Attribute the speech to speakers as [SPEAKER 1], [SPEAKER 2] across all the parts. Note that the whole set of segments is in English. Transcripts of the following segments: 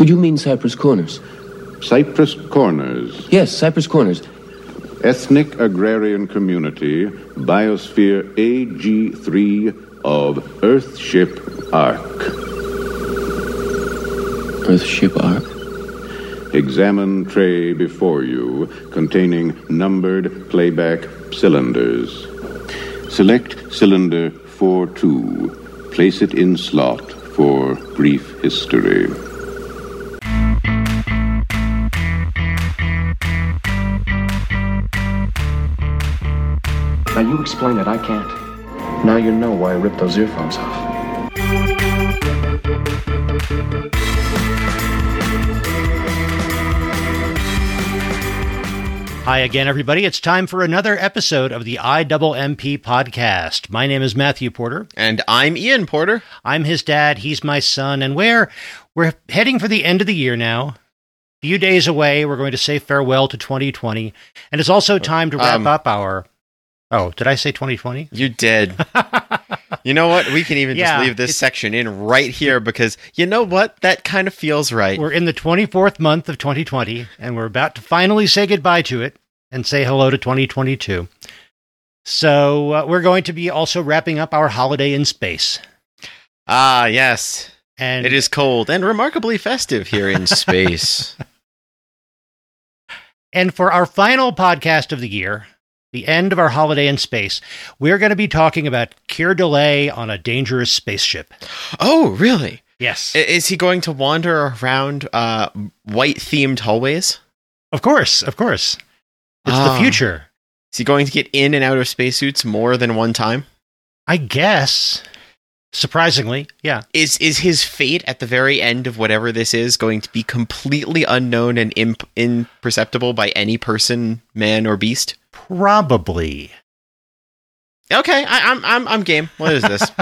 [SPEAKER 1] Could you mean Cypress Corners?
[SPEAKER 2] Cypress Corners,
[SPEAKER 1] Yes, Cypress Corners.
[SPEAKER 2] Ethnic Agrarian Community, Biosphere AG3 of Earthship Ark.
[SPEAKER 1] Earthship Ark.
[SPEAKER 2] Examine tray before you containing numbered playback cylinders. Select cylinder 4-2. Place it in slot for brief history.
[SPEAKER 3] You explain it, I can't. Now you know why I ripped those earphones off.
[SPEAKER 4] Hi again, everybody. It's time for another episode of the IWMP podcast. My name is Matthew Porter.
[SPEAKER 5] And I'm Ian Porter.
[SPEAKER 4] I'm his dad. He's my son, and we're we're heading for the end of the year now. A few days away, we're going to say farewell to 2020, and it's also time to wrap
[SPEAKER 5] Um,
[SPEAKER 4] up our. Oh, did I say 2020?
[SPEAKER 5] You did. you know what? We can even
[SPEAKER 4] Yeah,
[SPEAKER 5] just leave this section in right here because you know what? That kind of feels right.
[SPEAKER 4] We're in the 24th month of 2020, and we're about to finally say goodbye to it and say hello to 2022. So uh, we're going to be also wrapping up our holiday in space.
[SPEAKER 5] Ah, yes.
[SPEAKER 4] And
[SPEAKER 5] It is cold and remarkably festive here in space.
[SPEAKER 4] And for our final podcast of the year, the end of our holiday in space, we're going to be talking about Keir Dullea on a dangerous spaceship.
[SPEAKER 5] oh, really?
[SPEAKER 4] Yes.
[SPEAKER 5] Is he going to wander around uh, white themed hallways?
[SPEAKER 4] of course, of course. It's
[SPEAKER 5] Ah.
[SPEAKER 4] the future.
[SPEAKER 5] Is he going to get in and out of spacesuits more than one time?
[SPEAKER 4] I guess. Surprisingly, yeah.
[SPEAKER 5] Is is his fate at the very end of whatever this is going to be completely unknown and imp- imperceptible by any person, man or beast?
[SPEAKER 4] Probably.
[SPEAKER 5] Okay, I, I'm I'm I'm game. What is this?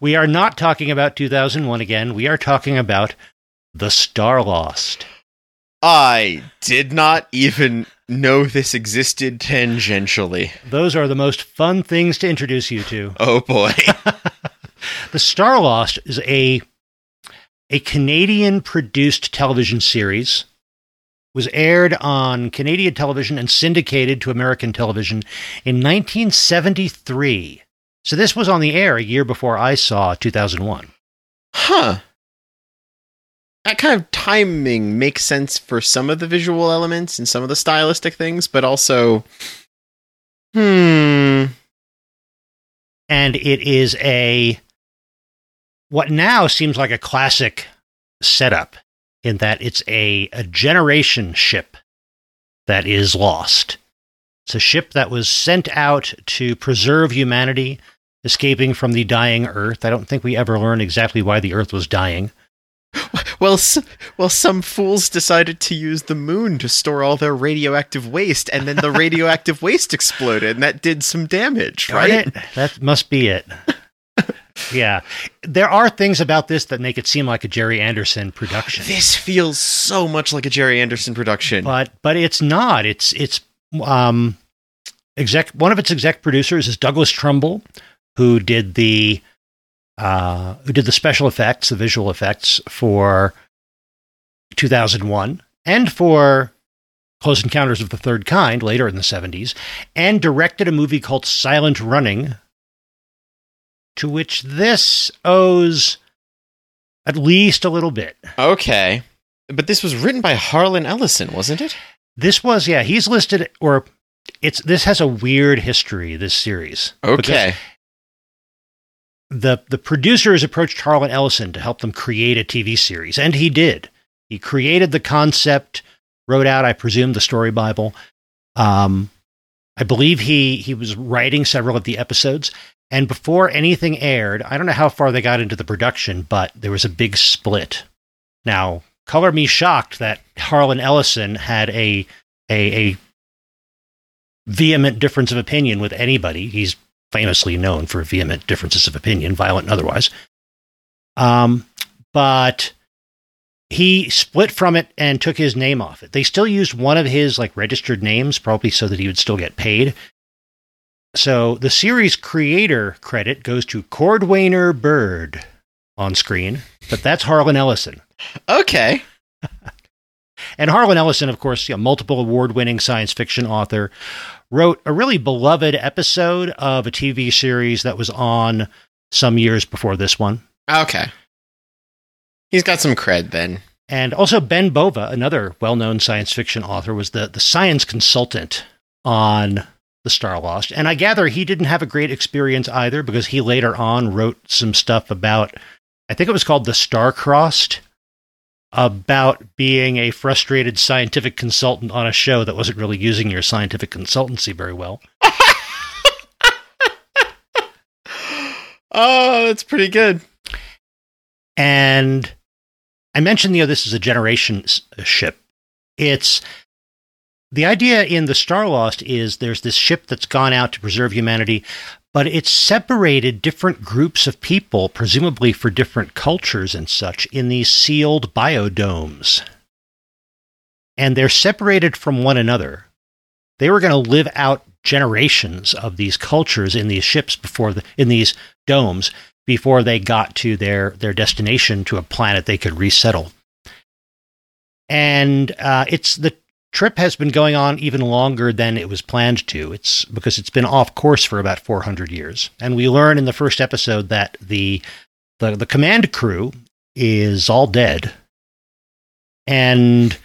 [SPEAKER 4] We are not talking about 2001 again. We are talking about The Star Lost.
[SPEAKER 5] I did not even know this existed tangentially.
[SPEAKER 4] Those are the most fun things to introduce you to.
[SPEAKER 5] Oh boy.
[SPEAKER 4] The Star Lost is a a Canadian produced television series was aired on Canadian television and syndicated to American television in 1973. So this was on the air a year before I saw 2001.
[SPEAKER 5] huh. That kind of timing makes sense for some of the visual elements and some of the stylistic things, but also hmm
[SPEAKER 4] And it is a what now seems like a classic setup in that it's a, a generation ship that is lost. It's a ship that was sent out to preserve humanity, escaping from the dying Earth. I don't think we ever learn exactly why the Earth was dying.
[SPEAKER 5] Well, s- well, some fools decided to use the moon to store all their radioactive waste, and then the radioactive waste exploded, and that did some damage, right?
[SPEAKER 4] That must be it. Yeah. There are things about this that make it seem like a Gerry Anderson production.
[SPEAKER 5] This feels so much like a Gerry Anderson production.
[SPEAKER 4] but but it's not. It's it's um exec one of its exec producers is Douglas Trumbull, who did the uh who did the special effects, the visual effects for 2001 and for Close Encounters of the Third Kind later in the 70s and directed a movie called Silent Running to which this owes at least a little bit.
[SPEAKER 5] okay, but this was written by Harlan Ellison, wasn't it?
[SPEAKER 4] This was yeah, he's listed or it's this has a weird history this series.
[SPEAKER 5] Okay,
[SPEAKER 4] The the producers approached Harlan Ellison to help them create a TV series and he did. He created the concept, wrote out I presume the story bible. Um I believe he he was writing several of the episodes and before anything aired, I don't know how far they got into the production, but there was a big split. Now, color me shocked that Harlan Ellison had a a, a vehement difference of opinion with anybody. He's famously known for vehement differences of opinion, violent and otherwise. Um, but he split from it and took his name off it. They still used one of his like registered names, probably so that he would still get paid. So the series creator credit goes to Cordwainer Bird on screen, but that's Harlan Ellison.
[SPEAKER 5] Okay.
[SPEAKER 4] And Harlan Ellison, of course, you know, multiple award winning science fiction author, wrote a really beloved episode of a TV series that was on some years before this one.
[SPEAKER 5] Okay. He's got some cred then.
[SPEAKER 4] And also, Ben Bova, another well known science fiction author, was the, the science consultant on The Star Lost. And I gather he didn't have a great experience either because he later on wrote some stuff about, I think it was called The Star Crossed, about being a frustrated scientific consultant on a show that wasn't really using your scientific consultancy very well.
[SPEAKER 5] Oh, that's pretty good.
[SPEAKER 4] And I mentioned, you know, this is a generation ship. It's the idea in the Star Lost is there's this ship that's gone out to preserve humanity, but it's separated different groups of people, presumably for different cultures and such, in these sealed biodomes. And they're separated from one another. They were going to live out generations of these cultures in these ships before the in these domes before they got to their their destination to a planet they could resettle. And uh, it's the trip has been going on even longer than it was planned to. It's because it's been off course for about 400 years. And we learn in the first episode that the the, the command crew is all dead, and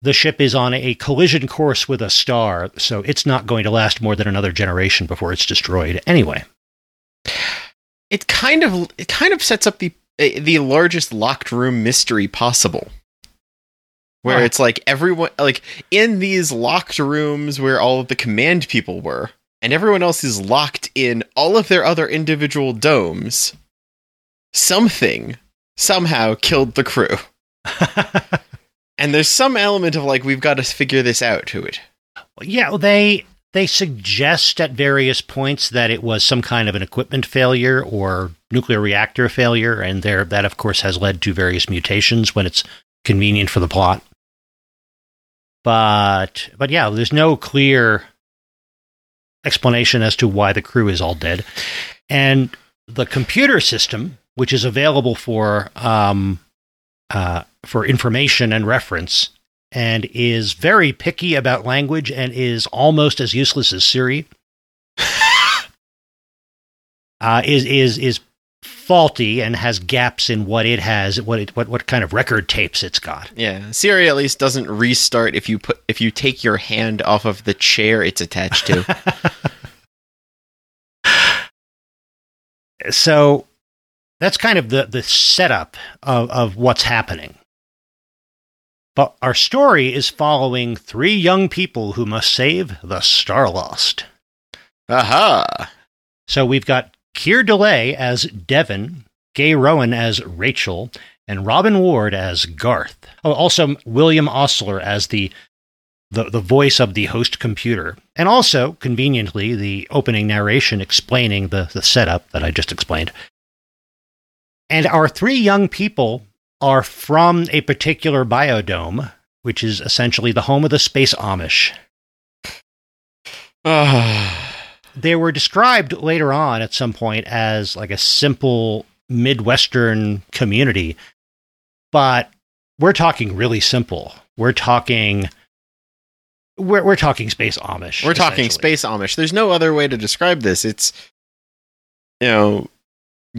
[SPEAKER 4] the ship is on a collision course with a star, so it's not going to last more than another generation before it's destroyed. Anyway,
[SPEAKER 5] It kind of it kind of sets up the the largest locked room mystery possible. Where it's like everyone like in these locked rooms where all of the command people were and everyone else is locked in all of their other individual domes. Something somehow killed the crew. And there's some element of like we've got to figure this out to it.
[SPEAKER 4] Yeah, well, they they suggest at various points that it was some kind of an equipment failure or nuclear reactor failure, and there that of course has led to various mutations when it's convenient for the plot. But but yeah, there's no clear explanation as to why the crew is all dead, and the computer system, which is available for um, uh, for information and reference, and is very picky about language and is almost as useless as Siri. uh, is is is faulty and has gaps in what it has, what it what what kind of record tapes it's got.
[SPEAKER 5] Yeah, Siri at least doesn't restart if you put if you take your hand off of the chair it's attached to.
[SPEAKER 4] So that's kind of the the setup of of what's happening. But our story is following three young people who must save the Star Lost.
[SPEAKER 5] Aha!
[SPEAKER 4] So we've got Keir Dullea as Devon, Gay Rowan as Rachel, and Robin Ward as Garth. Oh, also William Osler as the, the the voice of the host computer, and also conveniently the opening narration explaining the the setup that I just explained. And our three young people are from a particular biodome, which is essentially the home of the space Amish. They were described later on at some point as like a simple midwestern community but we're talking really simple we're talking we're, we're talking space amish
[SPEAKER 5] We're talking space Amish. There's no other way to describe this. It's you know,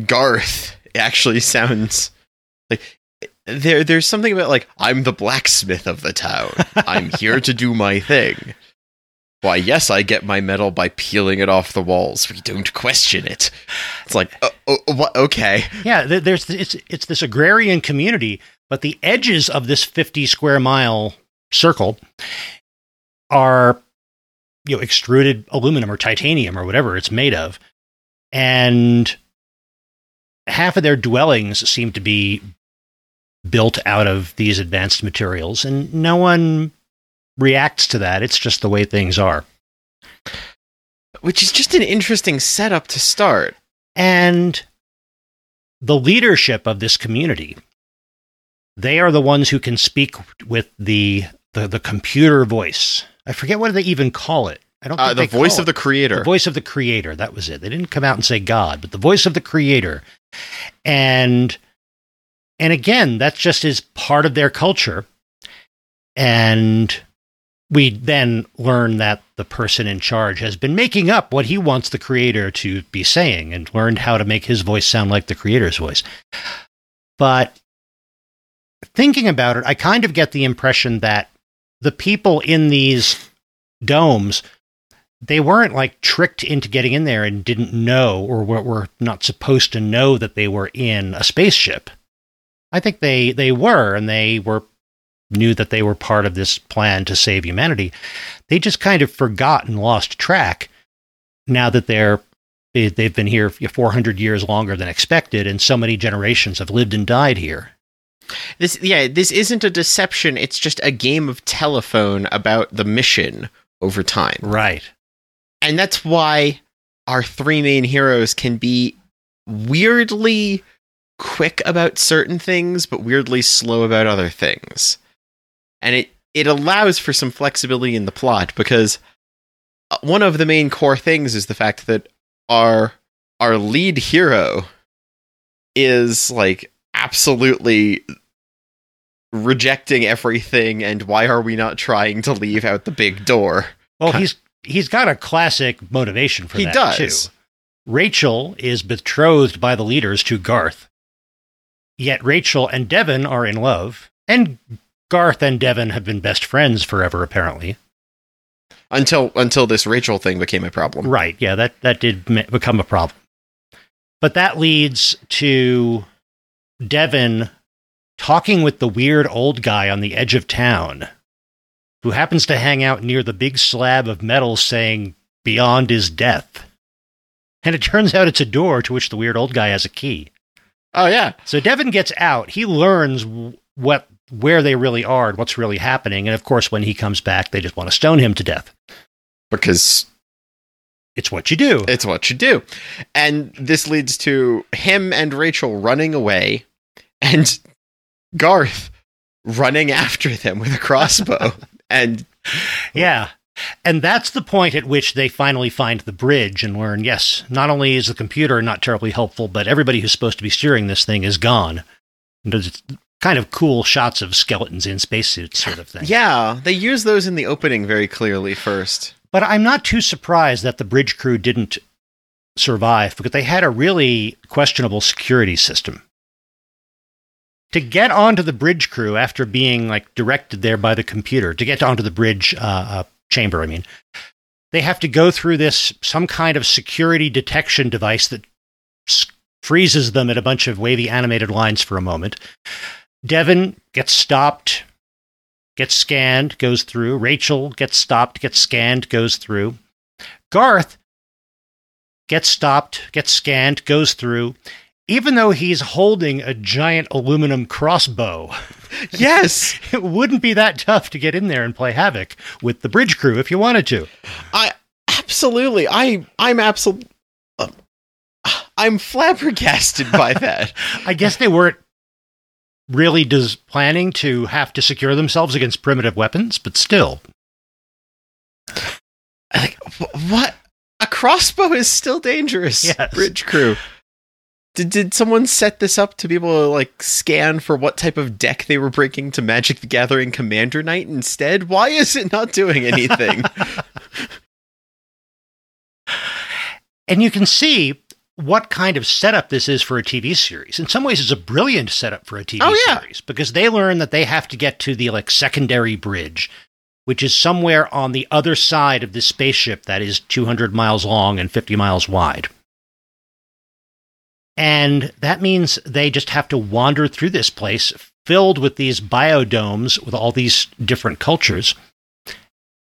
[SPEAKER 5] Garth actually sounds like there there's something about like I'm the blacksmith of the town. I'm here to do my thing. Why, yes, I get my metal by peeling it off the walls. We don't question it. It's like, oh, oh, what? Okay.
[SPEAKER 4] yeah there's it's it's this agrarian community but the edges of this 50 square mile circle are you know extruded aluminum or titanium or whatever it's made of and half of their dwellings seem to be built out of these advanced materials and no one reacts to that. It's just the way things are.
[SPEAKER 5] Which is just an interesting setup to start.
[SPEAKER 4] and the leadership of this community they are the ones who can speak with the the, the computer voice. I forget what they even call it. I don't think
[SPEAKER 5] Uh, the voice of the creator.
[SPEAKER 4] the voice of the creator. That was it. They didn't come out and say god but the voice of the creator. And And again, that's just is part of their culture. And we then learn that the person in charge has been making up what he wants the creator to be saying and learned how to make his voice sound like the creator's voice. But thinking about it, I kind of get the impression that the people in these domes they weren't like tricked into getting in there and didn't know or were not supposed to know that they were in a spaceship. I think they they were and they were knew that they were part of this plan to save humanity. They just kind of forgot and lost track now that they're they, they've been here 400 years longer than expected and so many generations have lived and died here.
[SPEAKER 5] This yeah, this isn't a deception, it's just a game of telephone about the mission over time.
[SPEAKER 4] Right.
[SPEAKER 5] And that's why our three main heroes can be weirdly quick about certain things but weirdly slow about other things. And it it allows for some flexibility in the plot because uh, one of the main core things is the fact that our our lead hero is like absolutely rejecting everything and why are we not trying to leave out the big door
[SPEAKER 4] Well, he's he's got a classic motivation for that.
[SPEAKER 5] he
[SPEAKER 4] that
[SPEAKER 5] does
[SPEAKER 4] too. Rachel is betrothed by the leaders to Garth. Yet Rachel and Devon are in love, and Garth and Devon have been best friends forever, apparently.
[SPEAKER 5] until until this rachel thing became a problem
[SPEAKER 4] Right, yeah, that, that did me- become a problem. But that leads to Devon talking with the weird old guy on the edge of town, who happens to hang out near the big slab of metal saying, Beyond is death. And it turns out it's a door to which the weird old guy has a key.
[SPEAKER 5] Oh yeah
[SPEAKER 4] So Devon gets out. He learns what where they really are and what's really happening. And of course, when he comes back, they just want to stone him to death.
[SPEAKER 5] because
[SPEAKER 4] It's what you do.
[SPEAKER 5] it's what you do and this leads to him and rachel running away and garth running after them with a crossbow and
[SPEAKER 4] Yeah. And that's the point at which they finally find the bridge and learn yes, not only is the computer not terribly helpful, but everybody who's supposed to be steering this thing is gone. And there's kind of cool shots of skeletons in spacesuits, sort of thing.
[SPEAKER 5] yeah they use those in the opening very clearly first
[SPEAKER 4] But I'm not too surprised that the bridge crew didn't survive because they had a really questionable security system. To get onto the bridge crew after being like directed there by the computer, to get onto the bridge uh, uh, chamber, I mean, they have to go through this some kind of security detection device that freezes them at a bunch of wavy animated lines for a moment. Devon gets stopped, gets scanned, goes through. Rachel gets stopped, gets scanned, goes through. Garth gets stopped, gets scanned, goes through. Even though he's holding a giant aluminum crossbow,
[SPEAKER 5] yes
[SPEAKER 4] it wouldn't be that tough to get in there and play havoc with the bridge crew if you wanted to.
[SPEAKER 5] I absolutely. I I'm absolutely. Uh, I'm flabbergasted by that.
[SPEAKER 4] I guess they weren't really des- planning to have to secure themselves against primitive weapons, but still.
[SPEAKER 5] like what? A crossbow is still dangerous.
[SPEAKER 4] Yes.
[SPEAKER 5] Bridge crew. Did did someone set this up to be able to like scan for what type of deck they were breaking to Magic the Gathering Commander Night instead? Why is it not doing anything?
[SPEAKER 4] And you can see what kind of setup this is for a TV series. In some ways, it's a brilliant setup for a TV
[SPEAKER 5] Oh, yeah.
[SPEAKER 4] series because they learn that they have to get to the like secondary bridge, which is somewhere on the other side of this spaceship that is 200 miles long and 50 miles wide. And that means they just have to wander through this place filled with these biodomes with all these different cultures.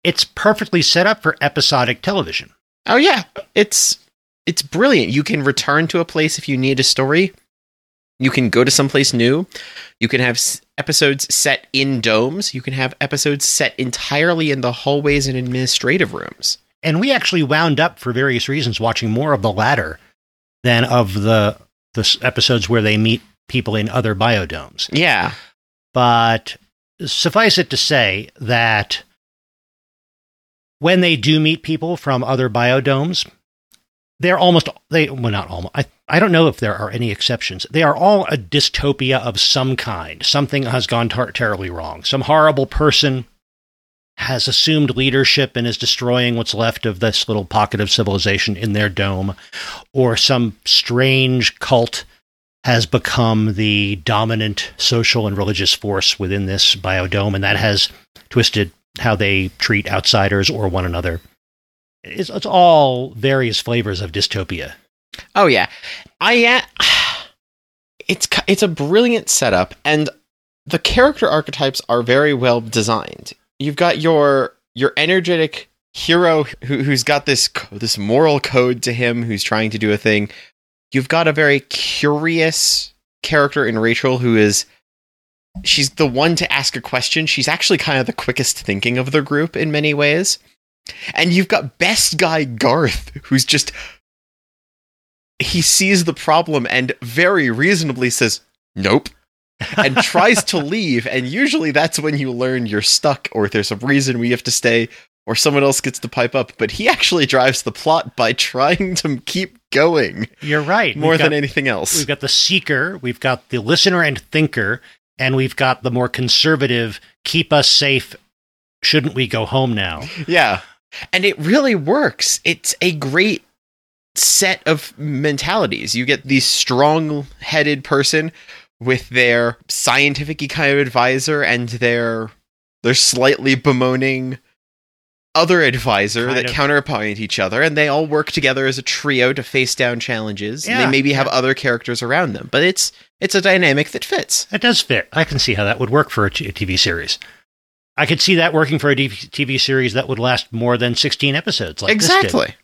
[SPEAKER 4] It's perfectly set up for episodic television.
[SPEAKER 5] oh yeah, it's it's brilliant. You can return to a place if you need a story. You can go to someplace new. You can have episodes set in domes. You can have episodes set entirely in the hallways and administrative rooms.
[SPEAKER 4] and we actually wound up for various reasons watching more of the latter than of the the episodes where they meet people in other biodomes.
[SPEAKER 5] Yeah.
[SPEAKER 4] But suffice it to say that when they do meet people from other biodomes, they're almost they well not almost I, I don't know if there are any exceptions. They are all a dystopia of some kind. Something has gone tar- terribly wrong. Some horrible person has assumed leadership and is destroying what's left of this little pocket of civilization in their dome, or some strange cult has become the dominant social and religious force within this biodome, and that has twisted how they treat outsiders or one another. It's, it's all various flavors of dystopia.
[SPEAKER 5] Oh yeah, I uh, it's it's a brilliant setup, and the character archetypes are very well designed. You've got your your energetic hero who, who's got this this moral code to him, who's trying to do a thing. You've got a very curious character in Rachel who is she's the one to ask a question. She's actually kind of the quickest thinking of the group in many ways. And you've got best guy Garth, who's just he sees the problem and very reasonably says, Nope. And tries to leave. And usually that's when you learn you're stuck or there's a reason we have to stay or someone else gets to pipe up. But he actually drives the plot by trying to keep going
[SPEAKER 4] You're right.
[SPEAKER 5] more
[SPEAKER 4] We've
[SPEAKER 5] than
[SPEAKER 4] got-
[SPEAKER 5] anything else.
[SPEAKER 4] We've got the seeker, we've got the listener and thinker, and we've got the more conservative, keep us safe, shouldn't we go home now?
[SPEAKER 5] Yeah. And it really works. It's a great set of mentalities. You get the strong headed person with their scientific kind of advisor and their their slightly bemoaning other advisor
[SPEAKER 4] Kind
[SPEAKER 5] that
[SPEAKER 4] of-
[SPEAKER 5] counterpoint each other and they all work together as a trio to face down challenges and they maybe have
[SPEAKER 4] yeah.
[SPEAKER 5] other characters around them but it's it's a dynamic that fits
[SPEAKER 4] It does fit. I can see how that would work for a t- a TV series. I could see that working for a TV series that would last more than 16 episodes. Like
[SPEAKER 5] exactly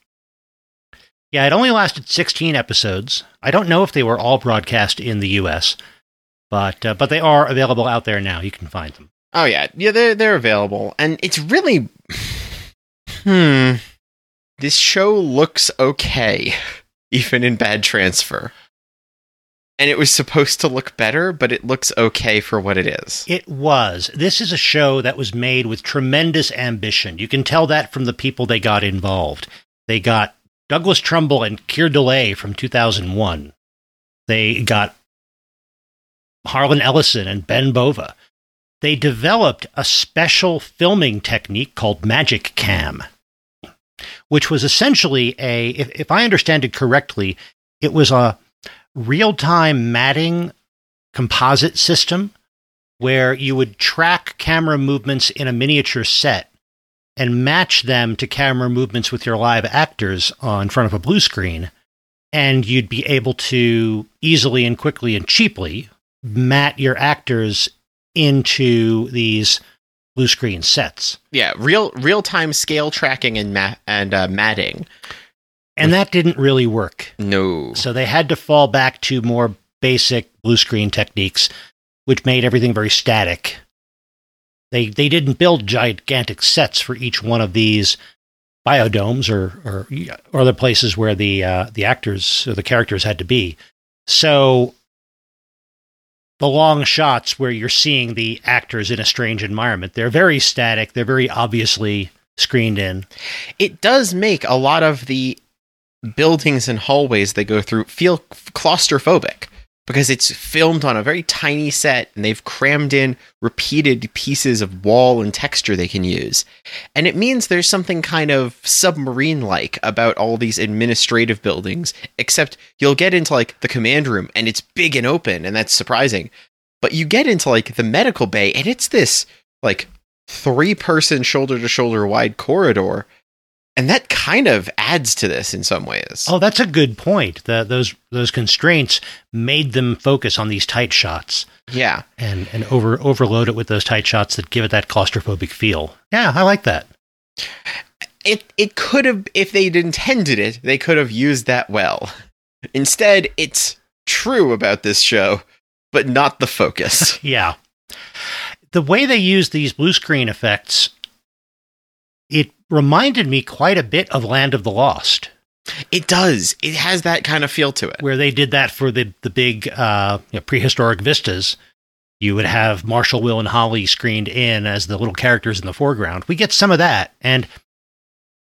[SPEAKER 4] Yeah, it only lasted 16 episodes. I don't know if they were all broadcast in the US, but uh, but they are available out there now. You can find them.
[SPEAKER 5] Oh yeah, yeah, they're they're available, and it's really, hmm. This show looks okay, even in bad transfer, and it was supposed to look better, but it looks okay for what it is.
[SPEAKER 4] It was. This is a show that was made with tremendous ambition. You can tell that from the people they got involved. They got Douglas Trumbull and Keir Dullea from 2001. They got Harlan Ellison and Ben Bova. They developed a special filming technique called Magicam, which was essentially a, if, if I understand it correctly, it was a real time matting composite system where you would track camera movements in a miniature set and match them to camera movements with your live actors on in front of a blue screen and you'd be able to easily and quickly and cheaply mat your actors into these blue screen sets
[SPEAKER 5] Yeah, real real time scale tracking and ma- and uh, matting.
[SPEAKER 4] and that didn't really work
[SPEAKER 5] No,
[SPEAKER 4] So they had to fall back to more basic blue screen techniques, which made everything very static. They they didn't build gigantic sets for each one of these biodomes or or, or other places where the uh, the actors or the characters had to be. So the long shots where you're seeing the actors in a strange environment, they're very static. They're very obviously screened in.
[SPEAKER 5] it does make a lot of the buildings and hallways they go through feel claustrophobic because it's filmed on a very tiny set and they've crammed in repeated pieces of wall and texture they can use. And it means there's something kind of submarine like about all these administrative buildings, except you'll get into like the command room and it's big and open and that's surprising. But you get into like the medical bay and it's this like three person shoulder to shoulder wide corridor and that kind of adds to this in some ways.
[SPEAKER 4] Oh, that's a good point. The, those those constraints made them focus on these tight shots
[SPEAKER 5] Yeah.
[SPEAKER 4] and and over overload it with those tight shots that give it that claustrophobic feel. Yeah, I like that.
[SPEAKER 5] It it could have if they'd intended it, they could have used that well. Instead, it's true about this show, but not the focus.
[SPEAKER 4] Yeah. The way they use these blue screen effects, it reminded me quite a bit of Land of the Lost,
[SPEAKER 5] it does. It has that kind of feel to it.
[SPEAKER 4] where they did that for the the big uh, you know, prehistoric vistas. You would have Marshall, Will, and Holly screened in as the little characters in the foreground. We get some of that, and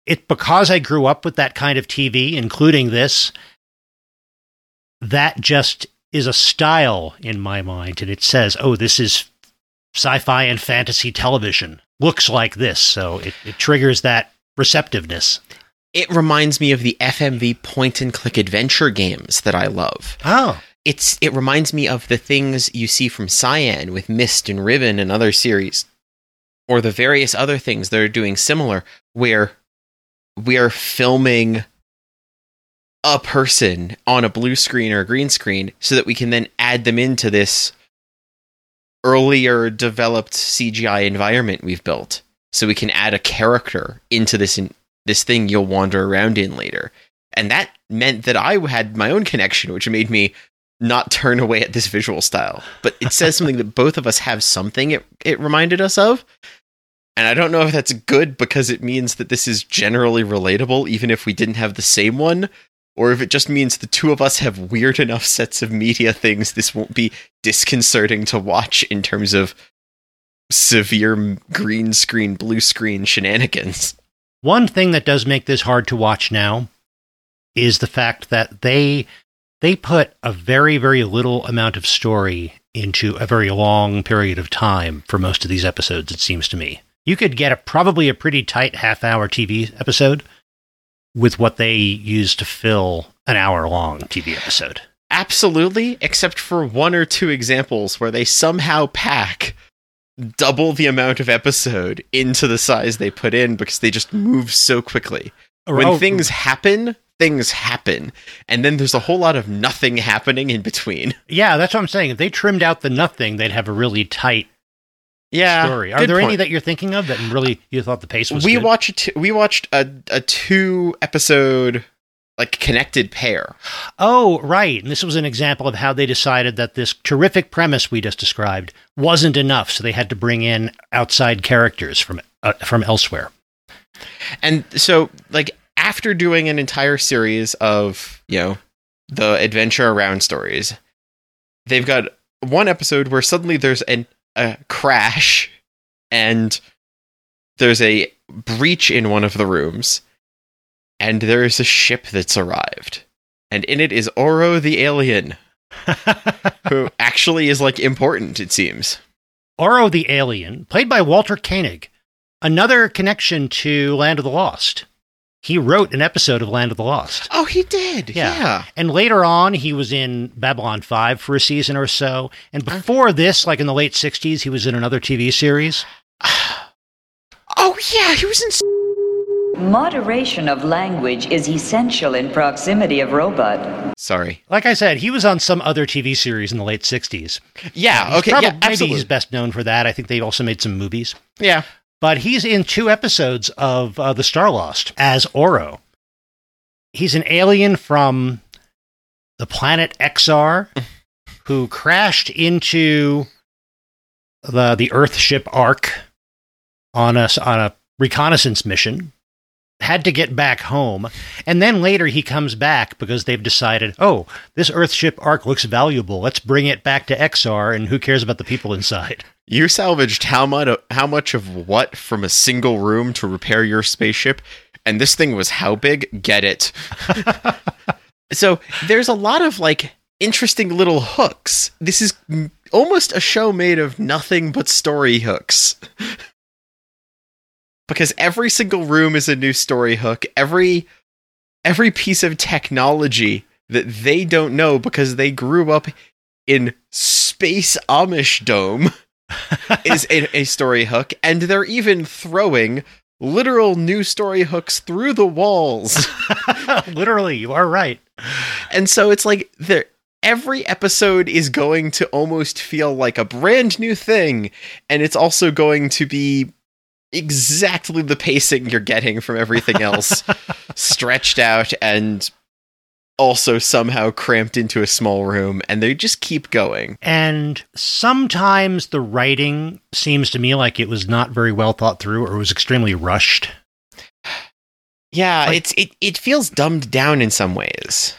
[SPEAKER 4] it because I grew up with that kind of TV, including this. that just is a style in my mind. And it says, oh, this is sci fi and fantasy television. Looks like this. So it, it triggers that receptiveness.
[SPEAKER 5] It reminds me of the FMV point and click adventure games that I love.
[SPEAKER 4] Oh.
[SPEAKER 5] It's it reminds me of the things you see from Cyan with Myst and Riven and other series, or the various other things that are doing similar, where we are filming a person on a blue screen or a green screen so that we can then add them into this earlier developed CGI environment we've built. So we can add a character into this in, this thing you'll wander around in later. And that meant that I had my own connection, which made me not turn away at this visual style. But it says something that both of us have something it, it reminded us of. And I don't know if that's good because it means that this is generally relatable, even if we didn't have the same one, or if it just means the two of us have weird enough sets of media things this won't be disconcerting to watch in terms of severe green screen, blue screen shenanigans.
[SPEAKER 4] One thing that does make this hard to watch now is the fact that they they put a very very little amount of story into a very long period of time for most of these episodes it seems to me. You could get a probably a pretty tight half hour TV episode with what they use to fill an hour long TV episode.
[SPEAKER 5] Absolutely, except for one or two examples where they somehow pack double the amount of episode into the size they put in because they just move so quickly. When
[SPEAKER 4] Oh,
[SPEAKER 5] things happen, things happen. And then there's a whole lot of nothing happening in between.
[SPEAKER 4] Yeah, that's what I'm saying. If they trimmed out the nothing, they'd have a really tight
[SPEAKER 5] Yeah.
[SPEAKER 4] story. Are there any that you're thinking of that really you thought the pace was
[SPEAKER 5] we
[SPEAKER 4] good?
[SPEAKER 5] watched we watched a a two episode like connected pair.
[SPEAKER 4] Oh, right. And this was an example of how they decided that this terrific premise we just described wasn't enough, so they had to bring in outside characters from uh, from elsewhere.
[SPEAKER 5] And so, like, after doing an entire series of, you know, the adventure around stories, they've got one episode where suddenly there's an, a crash and there's a breach in one of the rooms, and there is a ship that's arrived. And in it is Oro the alien, who actually is, like, important, it seems.
[SPEAKER 4] Oro the alien, played by Walter Koenig, another connection to Land of the Lost. He wrote an episode of Land of the Lost.
[SPEAKER 5] Oh, he did.
[SPEAKER 4] Yeah.
[SPEAKER 5] yeah.
[SPEAKER 4] And later on, he was in Babylon 5 for a season or so. And uh-huh. before this, like in the late 60s, he was in another TV series.
[SPEAKER 5] Oh, yeah, he was in.
[SPEAKER 6] Moderation of language is essential in proximity of robot.
[SPEAKER 5] Sorry.
[SPEAKER 4] Like I said, he was on some other TV series in the late 60s.
[SPEAKER 5] Yeah.
[SPEAKER 4] He's
[SPEAKER 5] Okay.
[SPEAKER 4] probably-
[SPEAKER 5] yeah.
[SPEAKER 4] Maybe
[SPEAKER 5] Absolutely.
[SPEAKER 4] he's best known for that. I think they also made some movies.
[SPEAKER 5] Yeah.
[SPEAKER 4] But he's in two episodes of uh, The Star Lost as Oro. He's an alien from the planet XR who crashed into the the Earth ship Ark on a on a reconnaissance mission. Had to get back home, and then later he comes back because they've decided, oh, this Earth ship Ark looks valuable. Let's bring it back to XR, and who cares about the people inside?
[SPEAKER 5] You salvaged how much how much of what from a single room to repair your spaceship, and this thing was how big? Get it. so there's a lot of like interesting little hooks. This is almost a show made of nothing but story hooks. because every single room is a new story hook. Every every piece of technology that they don't know because they grew up in space Amish dome is a, a story hook, and they're even throwing literal new story hooks through the walls.
[SPEAKER 4] Literally, you are right.
[SPEAKER 5] and so it's like there every episode is going to almost feel like a brand new thing, and it's also going to be exactly the pacing you're getting from everything else stretched out and also somehow cramped into a small room and they just keep going
[SPEAKER 4] And sometimes the writing seems to me like it was not very well thought through or was extremely rushed.
[SPEAKER 5] yeah
[SPEAKER 4] Like-
[SPEAKER 5] it's it, it feels dumbed down in some ways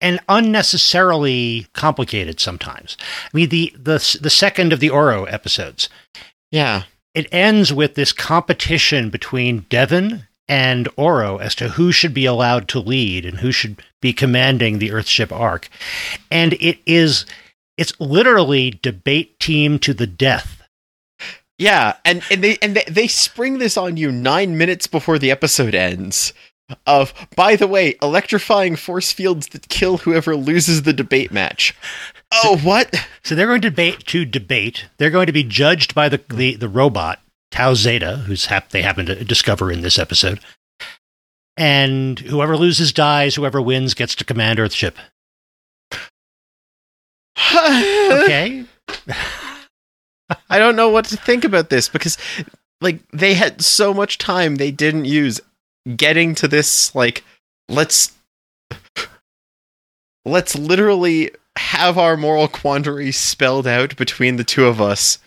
[SPEAKER 4] and unnecessarily complicated sometimes. I mean, the the the second of the Oro episodes,
[SPEAKER 5] yeah
[SPEAKER 4] it ends with this competition between Devon and Oro as to who should be allowed to lead and who should be commanding the Earthship Ark. And it is it's literally debate team to the death.
[SPEAKER 5] Yeah, and, and they and they, they spring this on you nine minutes before the episode ends. Of by the way, electrifying force fields that kill whoever loses the debate match. Oh, what?
[SPEAKER 4] So they're going to debate to debate. They're going to be judged by the the, the robot Tau Zeta, who's hap- they happen to discover in this episode. And whoever loses dies. Whoever wins gets to command Earthship. Okay.
[SPEAKER 5] I don't know what to think about this because like they had so much time they didn't use getting to this like let's let's literally have our moral quandary spelled out between the two of us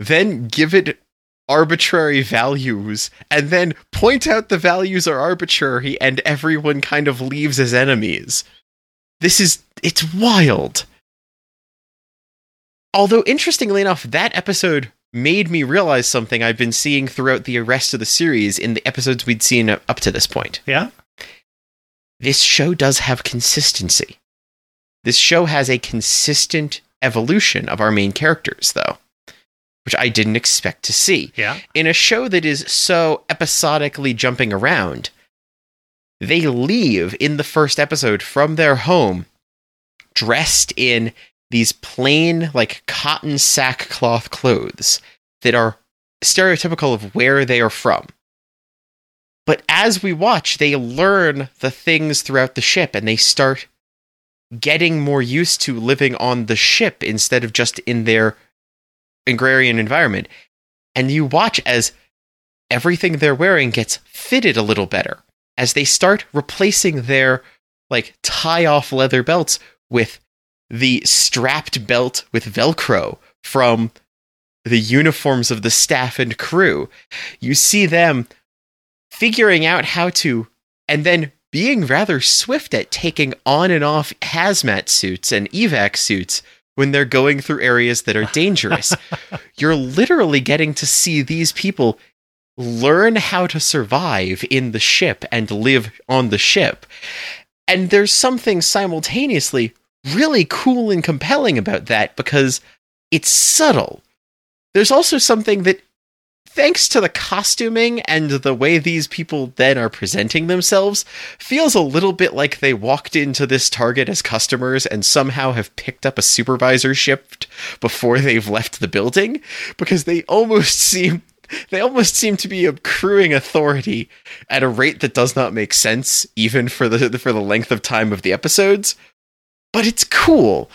[SPEAKER 5] then give it arbitrary values and then point out the values are arbitrary and everyone kind of leaves as enemies this is it's wild although interestingly enough that episode made me realize something i've been seeing throughout the rest of the series in the episodes we'd seen up to this point
[SPEAKER 4] Yeah.
[SPEAKER 5] this show does have consistency. This show has a consistent evolution of our main characters, though, which I didn't expect to see.
[SPEAKER 4] Yeah.
[SPEAKER 5] In a show that is so episodically jumping around, they leave in the first episode from their home dressed in these plain, like cotton sackcloth clothes that are stereotypical of where they are from. But as we watch, they learn the things throughout the ship and they start getting more used to living on the ship instead of just in their agrarian environment. And you watch as everything they're wearing gets fitted a little better as they start replacing their like tie off leather belts with the strapped belt with velcro from the uniforms of the staff and crew. You see them figuring out how to, and then being rather swift at taking on and off hazmat suits and evac suits when they're going through areas that are dangerous. You're literally getting to see these people learn how to survive in the ship and live on the ship. And there's something simultaneously really cool and compelling about that because it's subtle. There's also something that thanks to the costuming and the way these people then are presenting themselves, feels a little bit like they walked into this Target as customers and somehow have picked up a supervisor shift before they've left the building, because they almost seem. They almost seem to be accruing authority at a rate that does not make sense, even for the for the length of time of the episodes. But it's cool,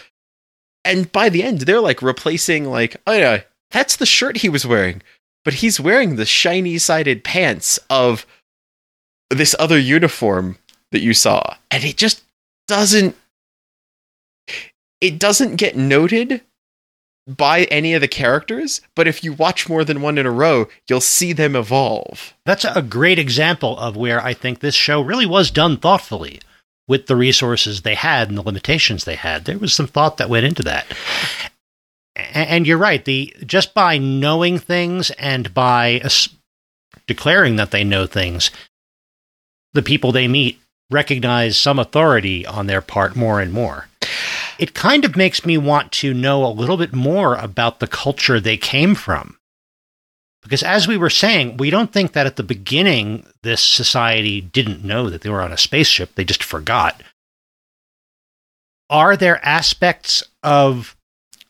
[SPEAKER 5] and by the end, they're like replacing like, oh yeah, that's the shirt he was wearing but he's wearing the shiny sided pants of this other uniform that you saw and it just doesn't it doesn't get noted by any of the characters but if you watch more than one in a row you'll see them evolve
[SPEAKER 4] That's a great example of where I think this show really was done thoughtfully with the resources they had and the limitations they had. There was some thought that went into that. And you're right. The just by knowing things and by declaring that they know things, the people they meet recognize some authority on their part more and more. It kind of makes me want to know a little bit more about the culture they came from. Because as we were saying, we don't think that at the beginning this society didn't know that they were on a spaceship, they just forgot. Are there aspects of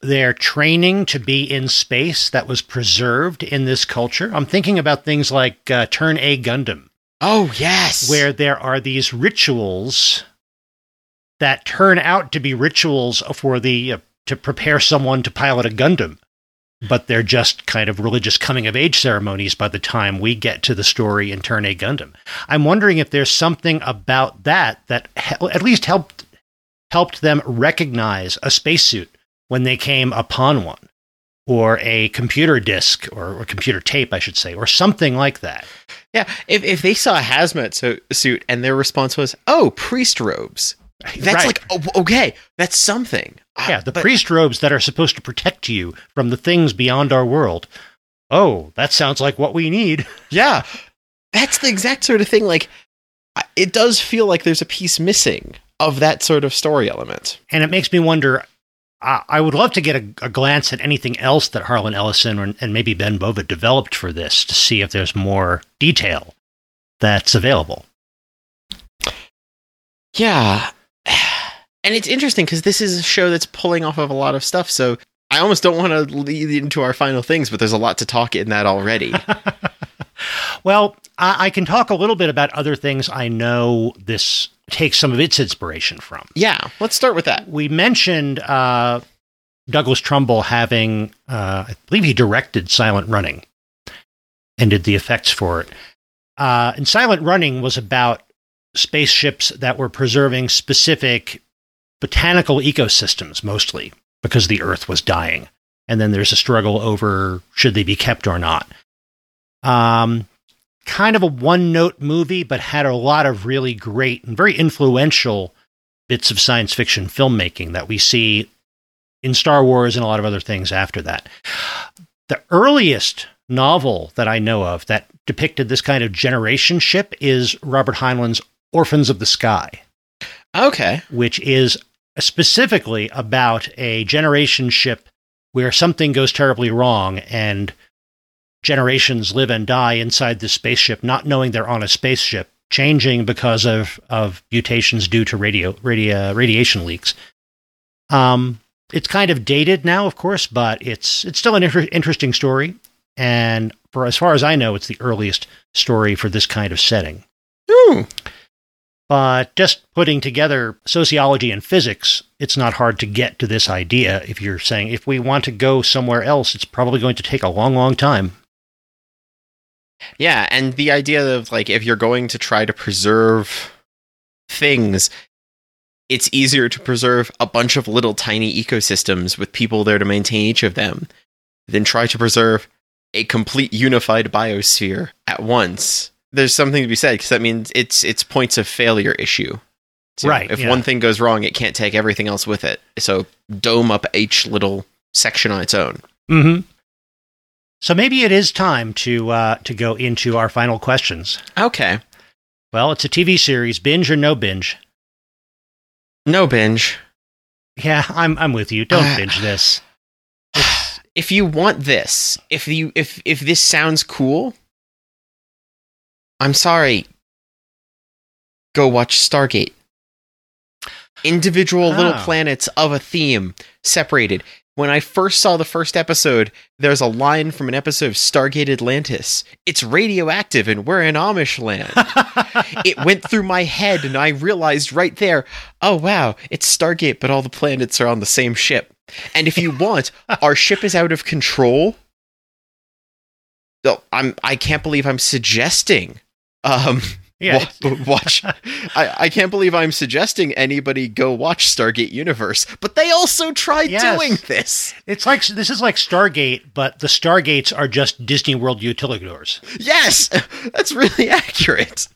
[SPEAKER 4] their training to be in space that was preserved in this culture? I'm thinking about things like uh, Turn A Gundam,
[SPEAKER 5] oh yes
[SPEAKER 4] where there are these rituals that turn out to be rituals for the uh, to prepare someone to pilot a Gundam, but they're just kind of religious coming of age ceremonies by the time we get to the story in Turn A Gundam. I'm wondering if there's something about that that he- at least helped helped them recognize a spacesuit when they came upon one. Or a computer disk, or a computer tape, I should say, or something like that.
[SPEAKER 5] yeah if, if they saw a hazmat so- suit and their response was oh priest robes that's
[SPEAKER 4] Right.
[SPEAKER 5] like oh, okay that's something ah,
[SPEAKER 4] Yeah, the
[SPEAKER 5] But-
[SPEAKER 4] priest robes that are supposed to protect you from the things beyond our world. Oh, that sounds like what we need.
[SPEAKER 5] Yeah. that's the exact sort of thing. Like, it does feel like there's a piece missing of that sort of story element.
[SPEAKER 4] and it makes me wonder. I I would love to get a, a glance at anything else that Harlan Ellison or, and maybe Ben Bova developed for this to see if there's more detail that's available.
[SPEAKER 5] Yeah. And it's interesting because this is a show that's pulling off of a lot of stuff. So I almost don't want to lead into our final things, but there's a lot to talk in that already.
[SPEAKER 4] Well, I, I can talk a little bit about other things I know this takes some of its inspiration from.
[SPEAKER 5] yeah, let's start with that.
[SPEAKER 4] We mentioned uh, Douglas Trumbull having, uh, I believe he directed Silent Running and did the effects for it. Uh, and Silent Running was about spaceships that were preserving specific botanical ecosystems, mostly because the Earth was dying. And then there's a struggle over should they be kept or not. Um, kind of a one note movie, but had a lot of really great and very influential bits of science fiction filmmaking that we see in Star Wars and a lot of other things after that. The earliest novel that I know of that depicted this kind of generation ship is Robert Heinlein's Orphans of the Sky,
[SPEAKER 5] Okay.
[SPEAKER 4] which is specifically about a generation ship where something goes terribly wrong and generations live and die inside the spaceship, not knowing they're on a spaceship, changing because of, of mutations due to radio, radio radiation leaks. Um, it's kind of dated now, of course, but it's it's still an inter- interesting story. And for as far as I know, it's the earliest story for this kind of setting.
[SPEAKER 5] Ooh.
[SPEAKER 4] But just putting together sociology and physics, it's not hard to get to this idea. If you're saying if we want to go somewhere else, it's probably going to take a long, long time.
[SPEAKER 5] Yeah, and the idea of like if you're going to try to preserve things, it's easier to preserve a bunch of little tiny ecosystems with people there to maintain each of them than try to preserve a complete unified biosphere at once. There's something to be said because that means it's it's points of failure issue. So
[SPEAKER 4] Right,
[SPEAKER 5] If
[SPEAKER 4] yeah.
[SPEAKER 5] one thing goes wrong, it can't take everything else with it. So dome up each little section on its own.
[SPEAKER 4] Mm-hmm. So maybe it is time to uh, to go into our final questions.
[SPEAKER 5] Okay.
[SPEAKER 4] Well, it's a TV series, binge or no binge.
[SPEAKER 5] No binge.
[SPEAKER 4] Yeah, I'm I'm with you. Don't
[SPEAKER 5] Uh,
[SPEAKER 4] binge this.
[SPEAKER 5] if you want this, if you if if this sounds cool, I'm sorry. Go watch Stargate. Individual little
[SPEAKER 4] Oh.
[SPEAKER 5] planets of a theme, separated. When I first saw the first episode, there's a line from an episode of Stargate Atlantis. It's radioactive and we're in Amish land. it went through my head and I realized right there, oh wow, it's Stargate, but all the planets are on the same ship. And if you want, our ship is out of control. So I'm I can't believe I'm suggesting um
[SPEAKER 4] Yeah,
[SPEAKER 5] wa- watch I, I can't believe I'm suggesting anybody go watch Stargate Universe, but they also tried
[SPEAKER 4] Yes.
[SPEAKER 5] doing this.
[SPEAKER 4] it's like this is like Stargate, but the Stargates are just Disney World utilidors.
[SPEAKER 5] Yes, that's really accurate.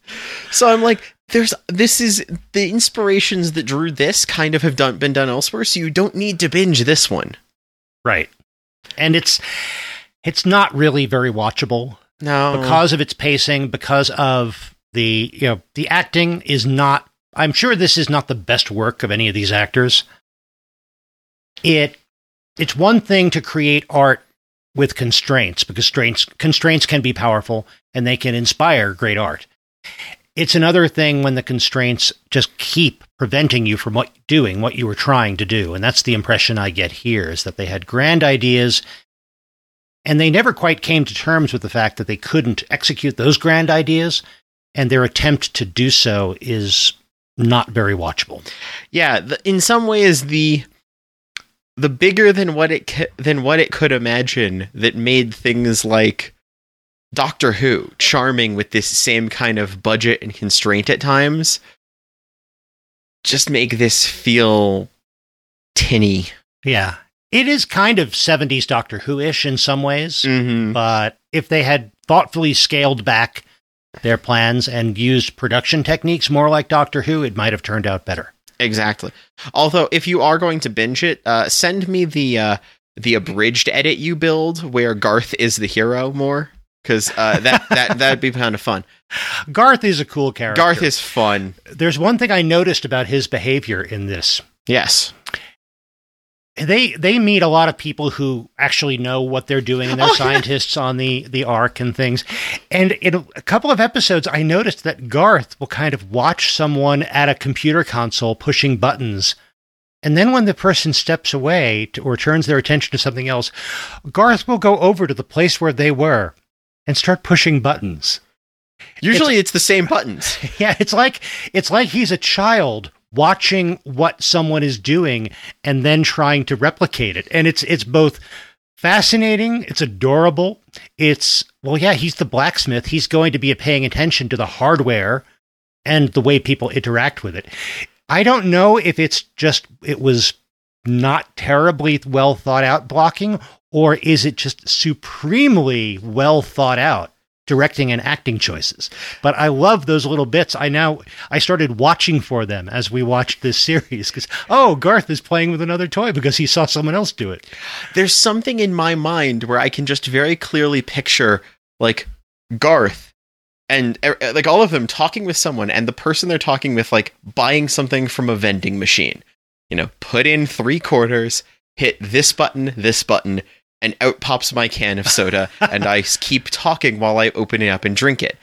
[SPEAKER 5] So I'm like, there's this is the inspirations that drew this kind of have done been done elsewhere, so you don't need to binge this one.
[SPEAKER 4] Right. And it's it's not really very watchable
[SPEAKER 5] No,
[SPEAKER 4] because of its pacing, because of the you know, the acting is not I'm sure this is not the best work of any of these actors. It it's one thing to create art with constraints because constraints constraints can be powerful and they can inspire great art. It's another thing when the constraints just keep preventing you from what doing what you were trying to do, and that's the impression I get here is that they had grand ideas and they never quite came to terms with the fact that they couldn't execute those grand ideas, and their attempt to do so is not very watchable.
[SPEAKER 5] yeah, the, in some ways the the bigger than what it ca- than what it could imagine that made things like Doctor Who charming with this same kind of budget and constraint at times just make this feel tinny.
[SPEAKER 4] Yeah. It is kind of 70s Doctor Who ish in some ways,
[SPEAKER 5] Mm-hmm.
[SPEAKER 4] but if they had thoughtfully scaled back their plans and used production techniques more like Doctor Who, it might have turned out better.
[SPEAKER 5] Exactly. Although, if you are going to binge it, uh, send me the uh, the abridged edit you build where Garth is the hero more. because uh, that that that'd be kind of fun.
[SPEAKER 4] Garth is a cool character.
[SPEAKER 5] Garth is fun.
[SPEAKER 4] There's one thing I noticed about his behavior in this.
[SPEAKER 5] Yes.
[SPEAKER 4] They they meet a lot of people who actually know what they're doing, and they're
[SPEAKER 5] Oh, yeah.
[SPEAKER 4] scientists on the the Ark and things. And in a couple of episodes, I noticed that Garth will kind of watch someone at a computer console pushing buttons. And then when the person steps away to, or turns their attention to something else, Garth will go over to the place where they were and start pushing buttons.
[SPEAKER 5] Usually it's, the same buttons.
[SPEAKER 4] Yeah, it's like it's like he's a child watching what someone is doing and then trying to replicate it. And it's it's both fascinating, it's adorable. It's well, yeah, he's the blacksmith. He's going to be paying attention to the hardware and the way people interact with it. I don't know if it's just it was not terribly well thought out blocking or is it just supremely well thought out directing and acting choices. But I love those little bits. I now I started watching for them as we watched this series because oh, Garth is playing with another toy because he saw someone else do it.
[SPEAKER 5] There's something in my mind where I can just very clearly picture like Garth and like all of them talking with someone and the person they're talking with like buying something from a vending machine. You know, put in 3 quarters, hit this button, this button, and out pops my can of soda and I keep talking while I open it up and drink it.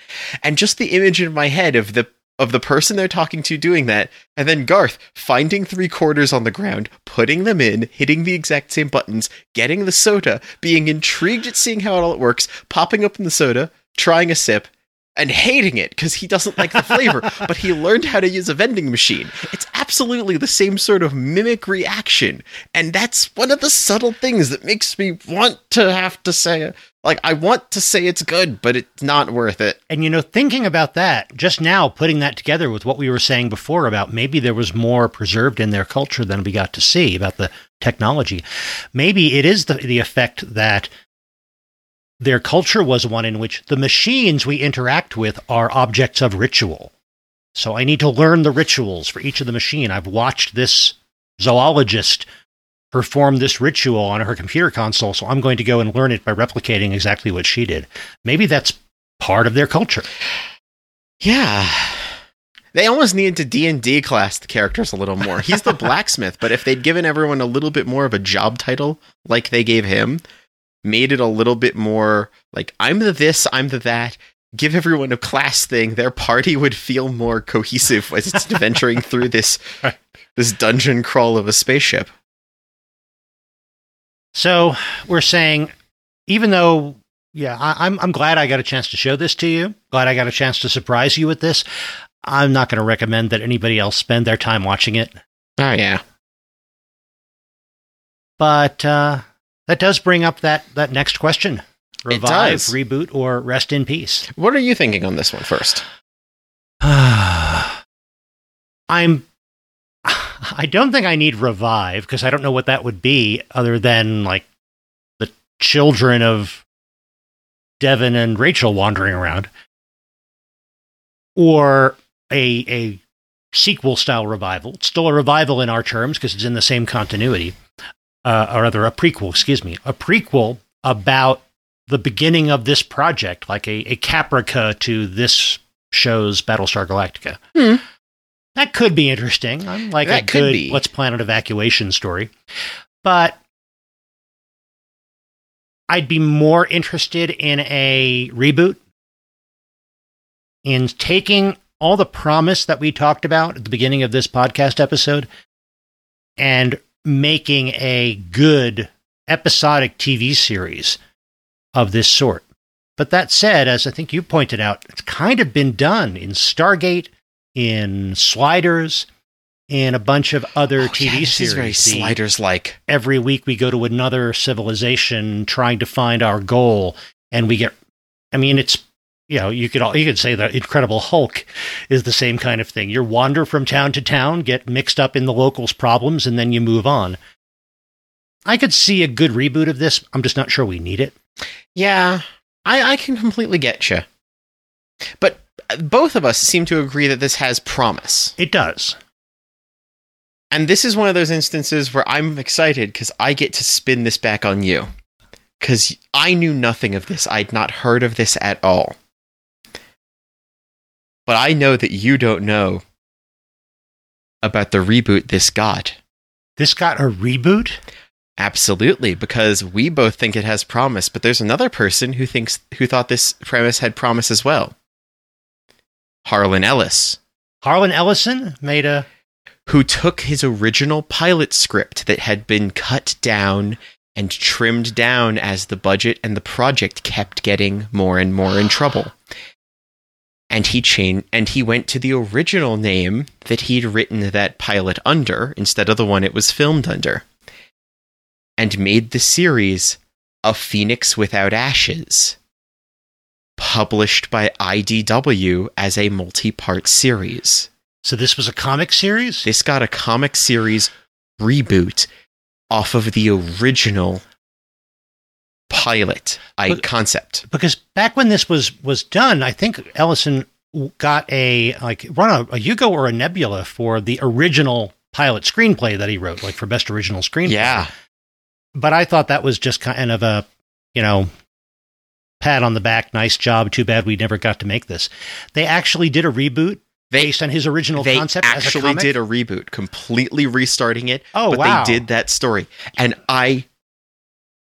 [SPEAKER 5] And just the image in my head of the of the person they're talking to doing that, and then Garth finding three quarters on the ground, putting them in, hitting the exact same buttons, getting the soda, being intrigued at seeing how it all works, popping open the soda, trying a sip, and hating it because he doesn't like the flavor, but he learned how to use a vending machine. It's absolutely the same sort of mimic reaction. And that's one of the subtle things that makes me want to have to say, like, I want to say it's good, but it's not worth it.
[SPEAKER 4] And you know, thinking about that, just now putting that together with what we were saying before about maybe there was more preserved in their culture than we got to see about the technology. Maybe it is the, the effect that their culture was one in which the machines we interact with are objects of ritual. So I need to learn the rituals for each of the machine. I've watched this zoologist perform this ritual on her computer console, so I'm going to go and learn it by replicating exactly what she did. Maybe that's part of their culture.
[SPEAKER 5] Yeah. They almost needed to D and D class the characters a little more. He's the blacksmith, but if they'd given everyone a little bit more of a job title, like they gave him, made it a little bit more like I'm the this, I'm the that. Give everyone a class thing. Their party would feel more cohesive as it's adventuring through this
[SPEAKER 4] Right.
[SPEAKER 5] this dungeon crawl of a spaceship.
[SPEAKER 4] So we're saying, even though, yeah, I, I'm I'm glad I got a chance to show this to you. Glad I got a chance to surprise you with this. I'm not going to recommend that anybody else spend their time watching it,
[SPEAKER 5] Oh yeah.
[SPEAKER 4] but uh, that does bring up that that next question: revive, reboot, or rest in peace.
[SPEAKER 5] What are you thinking on this one first?
[SPEAKER 4] I'm. I don't think I need revive because I don't know what that would be other than like the children of Devin and Rachel wandering around, or a a sequel style revival. It's still a revival in our terms because it's in the same continuity, uh, or rather a prequel. Excuse me, a prequel about the beginning of this project, like a, a caprica to this show's Battlestar Galactica.
[SPEAKER 5] Hmm.
[SPEAKER 4] That could be interesting. I'm like a
[SPEAKER 5] could
[SPEAKER 4] good
[SPEAKER 5] be.
[SPEAKER 4] Let's Planet Evacuation story. But I'd be more interested in a reboot, in taking all the promise that we talked about at the beginning of this podcast episode and making a good episodic TV series of this sort. But that said, as I think you pointed out, it's kind of been done in Stargate, in Sliders, in a bunch of other
[SPEAKER 5] Oh,
[SPEAKER 4] TV
[SPEAKER 5] yeah, this
[SPEAKER 4] series.
[SPEAKER 5] is very sliders like.
[SPEAKER 4] every week we go to another civilization trying to find our goal and we get i mean it's you know you could all you could say that incredible hulk is the same kind of thing you wander from town to town get mixed up in the locals problems and then you move on i could see a good reboot of this i'm just not sure we need it
[SPEAKER 5] Yeah, I, I can completely get you. But uh, both of us seem to agree that this has promise.
[SPEAKER 4] it does
[SPEAKER 5] And this is one of those instances where I'm excited because I get to spin this back on you. because I knew nothing of this. I'd not heard of this at all. But I know that you don't know about the reboot this got.
[SPEAKER 4] This got a reboot?
[SPEAKER 5] Absolutely, because we both think it has promise, but there's another person who thinks who thought this premise had promise as well. Harlan Ellis,
[SPEAKER 4] Harlan Ellison made a.
[SPEAKER 5] who took his original pilot script that had been cut down and trimmed down as the budget and the project kept getting more and more in trouble. And he changed and he went to the original name that he'd written that pilot under instead of the one it was filmed under. And made the series A Phoenix Without Ashes, published by IDW as a multi-part series.
[SPEAKER 4] So this was a comic series?
[SPEAKER 5] This got a comic series reboot off of the original pilot I
[SPEAKER 4] But-
[SPEAKER 5] concept.
[SPEAKER 4] because back when this was was done, I think Ellison got a like run a, a Hugo or a Nebula for the original pilot screenplay that he wrote, like for best original screenplay.
[SPEAKER 5] Yeah.
[SPEAKER 4] but I thought that was just kind of a you know pat on the back, nice job. Too bad we never got to make this. They actually did a reboot
[SPEAKER 5] They
[SPEAKER 4] based on his original
[SPEAKER 5] they
[SPEAKER 4] concept. as a
[SPEAKER 5] actually
[SPEAKER 4] comic?
[SPEAKER 5] did a reboot, completely restarting it.
[SPEAKER 4] Oh,
[SPEAKER 5] but
[SPEAKER 4] wow.
[SPEAKER 5] they did that story, and I,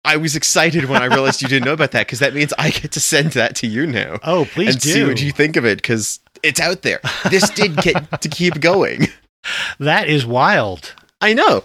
[SPEAKER 5] I was excited when I realized you didn't know about that because that means I get to send that to you now
[SPEAKER 4] Oh, please
[SPEAKER 5] and
[SPEAKER 4] do.
[SPEAKER 5] see what you think of it because it's out there. This did get to keep going.
[SPEAKER 4] that is wild.
[SPEAKER 5] I know.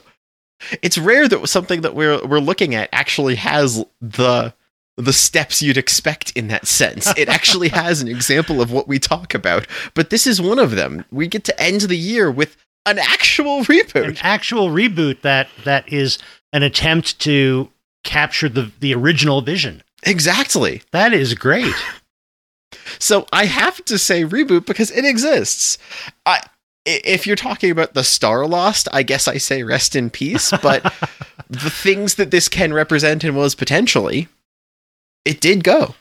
[SPEAKER 5] It's rare that something that we're we're looking at actually has the the steps you'd expect in that sense. It actually has an example of what we talk about, but this is one of them. We get to end the year with an actual reboot.
[SPEAKER 4] An actual reboot that that is an attempt to capture the the original vision.
[SPEAKER 5] Exactly.
[SPEAKER 4] That is great.
[SPEAKER 5] So I have to say reboot because it exists. I- if you're talking about the Starlost, I guess I say rest in peace, but the things that this can represent and was potentially it did go.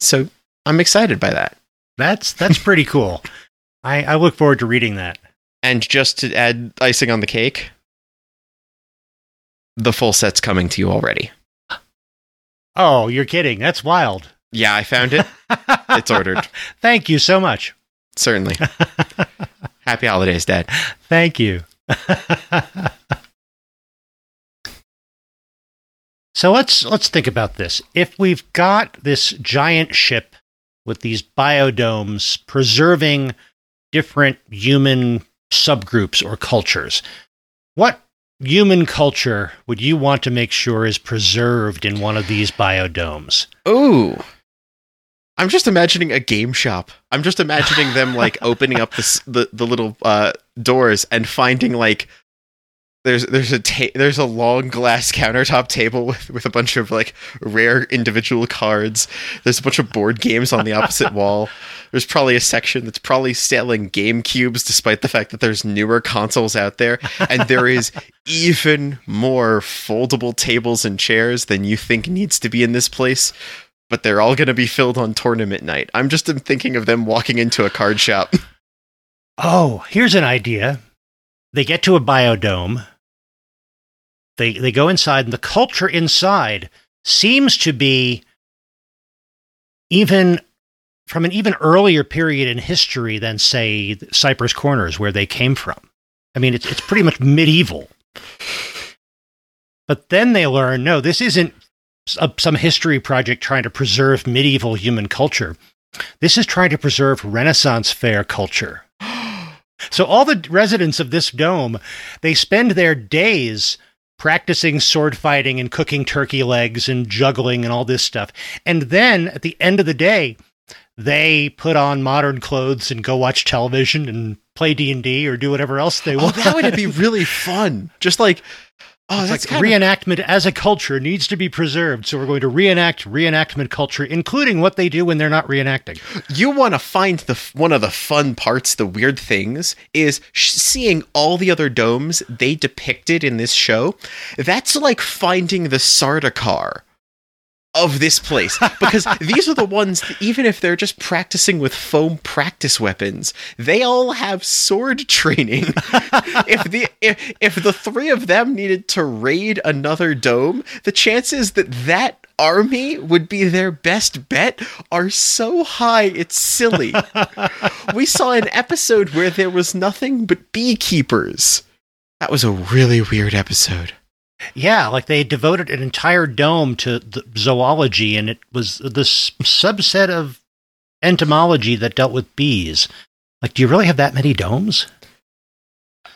[SPEAKER 5] So I'm excited by that.
[SPEAKER 4] That's that's pretty cool. I, I look forward to reading that.
[SPEAKER 5] And just to add icing on the cake, the full set's coming to you already.
[SPEAKER 4] Oh, you're kidding. That's wild.
[SPEAKER 5] Yeah, I found it. It's ordered.
[SPEAKER 4] Thank you so much.
[SPEAKER 5] Certainly. Happy holidays, Dad.
[SPEAKER 4] Thank you. so let's let's think about this. If we've got this giant ship with these biodomes preserving different human subgroups or cultures, what human culture would you want to make sure is preserved in one of these biodomes?
[SPEAKER 5] Ooh. I'm just imagining a game shop. I'm just imagining them like opening up the the, the little uh, doors and finding like there's there's a ta- there's a long glass countertop table with with a bunch of like rare individual cards. There's a bunch of board games on the opposite wall. There's probably a section that's probably selling game cubes despite the fact that there's newer consoles out there and there is even more foldable tables and chairs than you think needs to be in this place but they're all going to be filled on tournament night. I'm just thinking of them walking into a card shop.
[SPEAKER 4] Oh, here's an idea. They get to a biodome. They they go inside, and the culture inside seems to be even from an even earlier period in history than say Cypress Corners, where they came from. I mean, it's it's pretty much medieval. But then they learn, no, this isn't a- some history project trying to preserve medieval human culture. This is trying to preserve Renaissance fair culture. So all the residents of this dome, they spend their days practicing sword fighting and cooking turkey legs and juggling and all this stuff. And then at the end of the day, they put on modern clothes and go watch television and play D&D or do whatever else they
[SPEAKER 5] Oh,
[SPEAKER 4] want.
[SPEAKER 5] that would be really fun. Just like, oh,
[SPEAKER 4] It's
[SPEAKER 5] that's
[SPEAKER 4] like
[SPEAKER 5] kind of,
[SPEAKER 4] reenactment as a culture needs to be preserved. So we're going to reenact reenactment culture, including what they do when they're not reenacting.
[SPEAKER 5] you want to find the one of the fun parts, the weird things, is seeing all the other domes they depicted in this show. That's like finding the Sardaukar of this place because these are the ones that even if they're just practicing with foam practice weapons they all have sword training if the if, if the three of them needed to raid another dome the chances that that army would be their best bet are so high it's silly. we saw an episode where there was nothing but beekeepers. That was a really weird episode.
[SPEAKER 4] Yeah, like they devoted an entire dome to the zoology, and it was this subset of entomology that dealt with bees. Like, do you really have that many domes?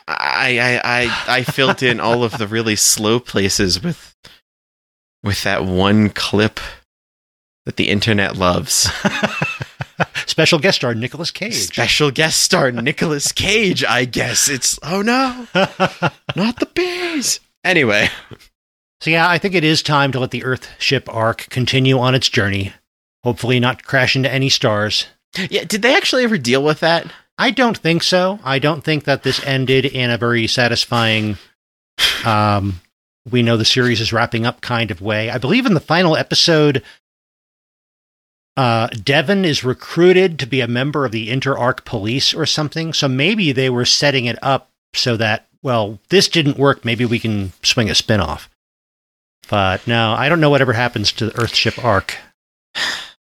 [SPEAKER 5] I I I, I filled in all of the really slow places with with that one clip that the internet loves.
[SPEAKER 4] Special guest star Nicolas Cage.
[SPEAKER 5] Special guest star Nicolas Cage, I guess. It's oh no, not the bees. Anyway,
[SPEAKER 4] So yeah, I think it is time to let the Earthship Ark continue on its journey. Hopefully, not crash into any stars.
[SPEAKER 5] yeah, did they actually ever deal with that?
[SPEAKER 4] I don't think so. I don't think that this ended in a very satisfying. Um, we know the series is wrapping up kind of way. I believe in the final episode, uh, Devon is recruited to be a member of the Inter Arc Police or something. So maybe they were setting it up so that well, this didn't work. Maybe we can swing a spinoff. But no, I don't know whatever happens to the Earthship Ark.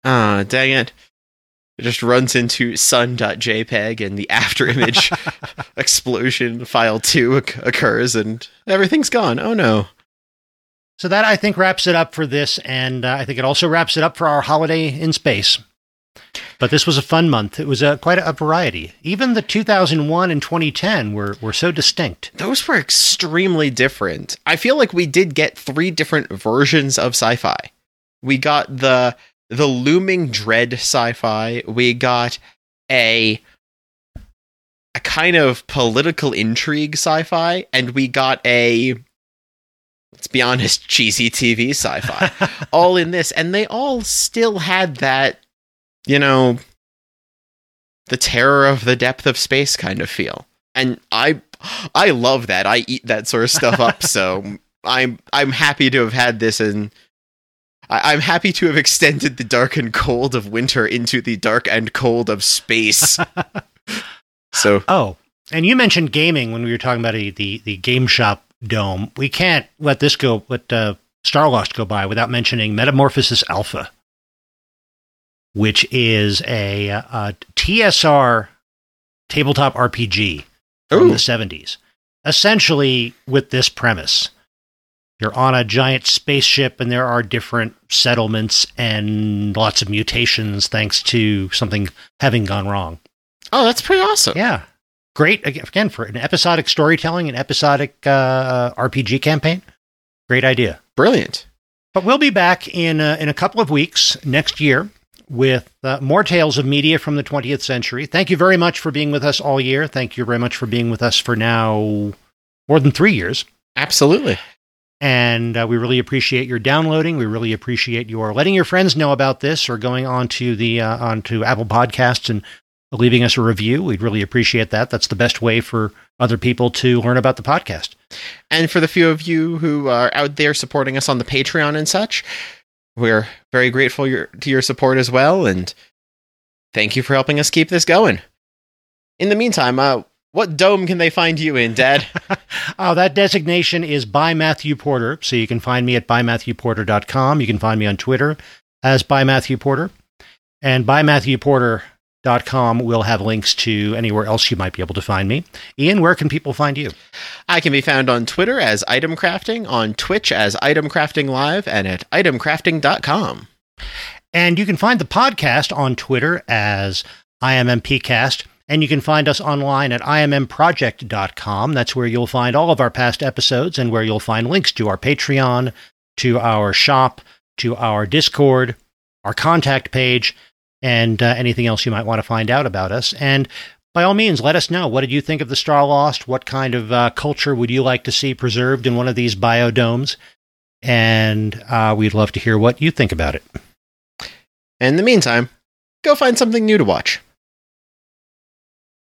[SPEAKER 5] Ah, dang it. It just runs into sun.jpg and the after image explosion file 2 occurs and everything's gone. Oh no.
[SPEAKER 4] So that I think wraps it up for this, and uh, I think it also wraps it up for our holiday in space. But this was a fun month. It was uh, quite a, a variety. Even the 2001 and 2010 were were so distinct.
[SPEAKER 5] Those were extremely different. I feel like we did get three different versions of sci-fi. We got the the looming dread sci-fi. We got a a kind of political intrigue sci-fi, and we got a let's be honest, cheesy TV sci-fi. all in this, and they all still had that, you know, the terror of the depth of space kind of feel. And I I love that. I eat that sort of stuff up, so I'm I'm happy to have had this and I, I'm happy to have extended the dark and cold of winter into the dark and cold of space. so
[SPEAKER 4] Oh, and you mentioned gaming when we were talking about a, the the game shop dome. We can't let this go, let uh, Starlost go by without mentioning Metamorphosis Alpha, which is a, a TSR tabletop RPG from the 70s. Essentially, with this premise. You're on a giant spaceship, and there are different settlements and lots of mutations thanks to something having gone wrong.
[SPEAKER 5] Oh, that's pretty awesome.
[SPEAKER 4] Yeah. Great, again, for an episodic storytelling, an episodic uh, RPG campaign. Great idea.
[SPEAKER 5] Brilliant.
[SPEAKER 4] But we'll be back in, uh, in a couple of weeks next year with uh, more tales of media from the 20th century. Thank you very much for being with us all year. Thank you very much for being with us for now more than three years.
[SPEAKER 5] Absolutely.
[SPEAKER 4] And uh, we really appreciate your downloading. We really appreciate your letting your friends know about this or going on to the uh, onto Apple Podcasts and leaving us a review. We'd really appreciate that. That's the best way for other people to learn about the podcast.
[SPEAKER 5] And for the few of you who are out there supporting us on the Patreon and such, we're very grateful your, to your support as well. And thank you for helping us keep this going. In the meantime, uh, what dome can they find you in, Dad?
[SPEAKER 4] oh, that designation is by Matthew Porter. So you can find me at bymatthewporter.com. You can find me on Twitter as by Matthew Porter. And bymatthewporter.com will have links to anywhere else you might be able to find me. Ian, where can people find you?
[SPEAKER 5] I can be found on Twitter as Item Crafting, on Twitch as Item Crafting Live, and at itemcrafting.com.
[SPEAKER 4] And you can find the podcast on Twitter as IMMPcast. And you can find us online at immproject.com. That's where you'll find all of our past episodes and where you'll find links to our Patreon, to our shop, to our Discord, our contact page, and uh, anything else you might want to find out about us. And by all means, let us know. What did you think of the Starlost? What kind of uh, culture would you like to see preserved in one of these biodomes? And uh, we'd love to hear what you think about it.
[SPEAKER 5] In the meantime, go find something new to watch.